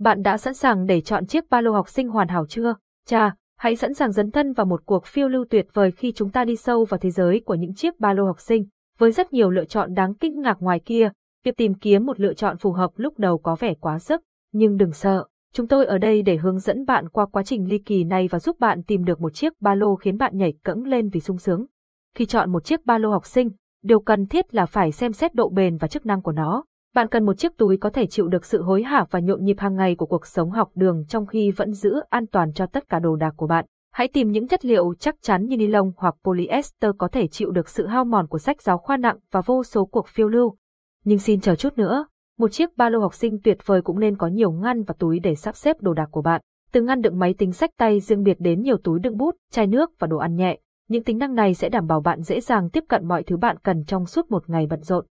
Bạn đã sẵn sàng để chọn chiếc ba lô học sinh hoàn hảo chưa? Cha, hãy sẵn sàng dấn thân vào một cuộc phiêu lưu tuyệt vời khi chúng ta đi sâu vào thế giới của những chiếc ba lô học sinh. Với rất nhiều lựa chọn đáng kinh ngạc ngoài kia, việc tìm kiếm một lựa chọn phù hợp lúc đầu có vẻ quá sức, nhưng đừng sợ. Chúng tôi ở đây để hướng dẫn bạn qua quá trình ly kỳ này và giúp bạn tìm được một chiếc ba lô khiến bạn nhảy cẫng lên vì sung sướng. Khi chọn một chiếc ba lô học sinh, điều cần thiết là phải xem xét độ bền và chức năng của nó. Bạn cần một chiếc túi có thể chịu được sự hối hả và nhộn nhịp hàng ngày của cuộc sống học đường trong khi vẫn giữ an toàn cho tất cả đồ đạc của bạn. Hãy tìm những chất liệu chắc chắn như ni hoặc polyester có thể chịu được sự hao mòn của sách giáo khoa nặng và vô số cuộc phiêu lưu. Nhưng xin chờ chút nữa, một chiếc ba lô học sinh tuyệt vời cũng nên có nhiều ngăn và túi để sắp xếp đồ đạc của bạn. Từ ngăn đựng máy tính sách tay riêng biệt đến nhiều túi đựng bút, chai nước và đồ ăn nhẹ. Những tính năng này sẽ đảm bảo bạn dễ dàng tiếp cận mọi thứ bạn cần trong suốt một ngày bận rộn.